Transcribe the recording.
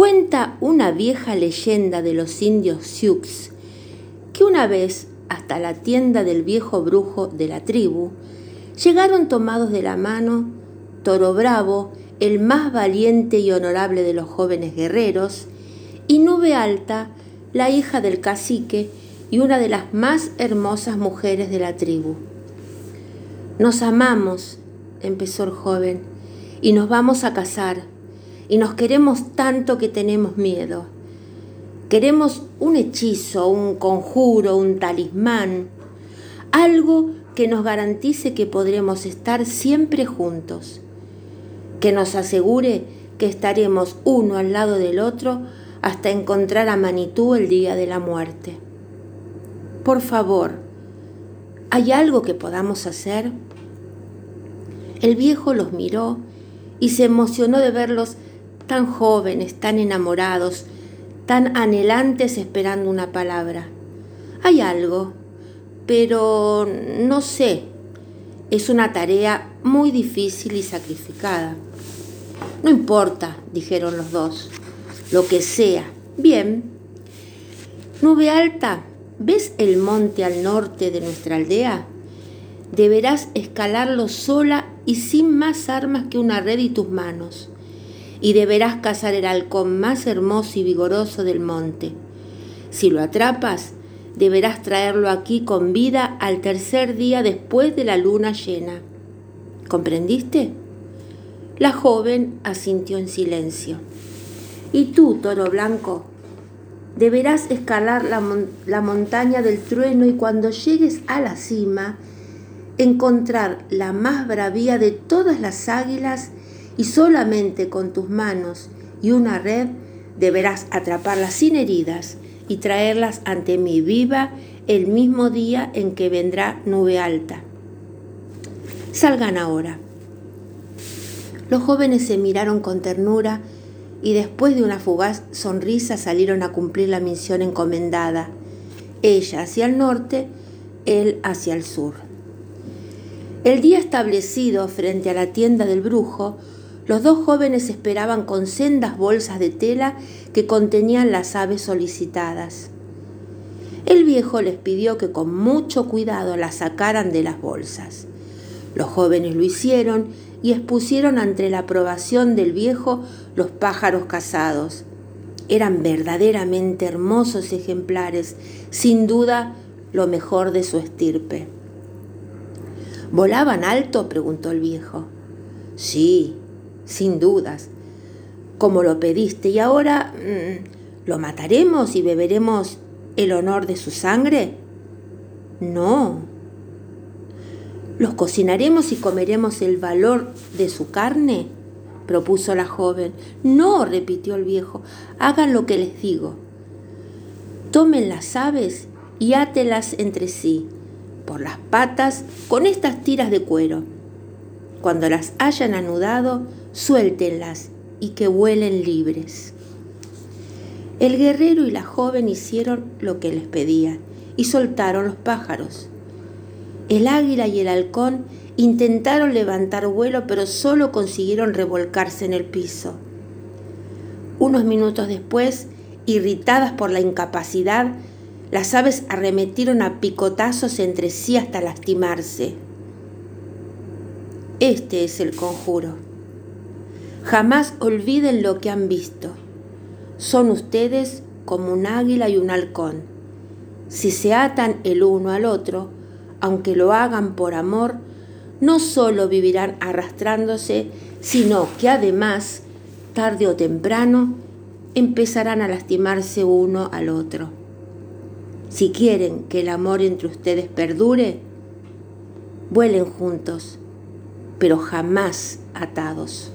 Cuenta una vieja leyenda de los indios Sioux que una vez hasta la tienda del viejo brujo de la tribu llegaron tomados de la mano Toro Bravo, el más valiente y honorable de los jóvenes guerreros, y Nube Alta, la hija del cacique y una de las más hermosas mujeres de la tribu. Nos amamos, empezó el joven, y nos vamos a casar, y nos queremos tanto que tenemos miedo. Queremos un hechizo, un conjuro, un talismán, algo que nos garantice que podremos estar siempre juntos, que nos asegure que estaremos uno al lado del otro hasta encontrar a Manitú el día de la muerte. Por favor, ¿hay algo que podamos hacer? El viejo los miró y se emocionó de verlos tan jóvenes, tan enamorados, tan anhelantes esperando una palabra. Hay algo, pero no sé. Es una tarea muy difícil y sacrificada. No importa, dijeron los dos. Lo que sea. Bien. Nube alta, ¿ves el monte al norte de nuestra aldea? Deberás escalarlo sola y sin más armas que una red y tus manos. Y deberás cazar el halcón más hermoso y vigoroso del monte. Si lo atrapas, deberás traerlo aquí con vida al tercer día después de la luna llena. ¿Comprendiste? La joven asintió en silencio. Y tú, toro blanco, deberás escalar la, la, montaña del trueno y cuando llegues a la cima, encontrar la más bravía de todas las águilas y solamente con tus manos y una red deberás atraparlas sin heridas y traerlas ante mí viva el mismo día en que vendrá nube alta. Salgan ahora. Los jóvenes se miraron con ternura y después de una fugaz sonrisa salieron a cumplir la misión encomendada, ella hacia el norte, él hacia el sur. El día establecido frente a la tienda del brujo, los dos jóvenes esperaban con sendas bolsas de tela que contenían las aves solicitadas. El viejo les pidió que con mucho cuidado las sacaran de las bolsas. Los jóvenes lo hicieron y expusieron ante la aprobación del viejo los pájaros cazados. Eran verdaderamente hermosos ejemplares, sin duda lo mejor de su estirpe. ¿Volaban alto? preguntó el viejo. Sí, sin dudas, como lo pediste. ¿Y ahora mm, lo mataremos y beberemos el honor de su sangre? No. ¿Los cocinaremos y comeremos el valor de su carne? propuso la joven. No, repitió el viejo, hagan lo que les digo. Tomen las aves y átelas entre sí por las patas con estas tiras de cuero. Cuando las hayan anudado, suéltenlas y que vuelen libres. El guerrero y la joven hicieron lo que les pedía y soltaron los pájaros. El águila y el halcón intentaron levantar vuelo, pero solo consiguieron revolcarse en el piso. Unos minutos después, irritadas por la incapacidad, las aves arremetieron a picotazos entre sí hasta lastimarse. Este es el conjuro. Jamás olviden lo que han visto. Son ustedes como un águila y un halcón. Si se atan el uno al otro, aunque lo hagan por amor, no solo vivirán arrastrándose, sino que además, tarde o temprano, empezarán a lastimarse uno al otro. Si quieren que el amor entre ustedes perdure, vuelen juntos, pero jamás atados.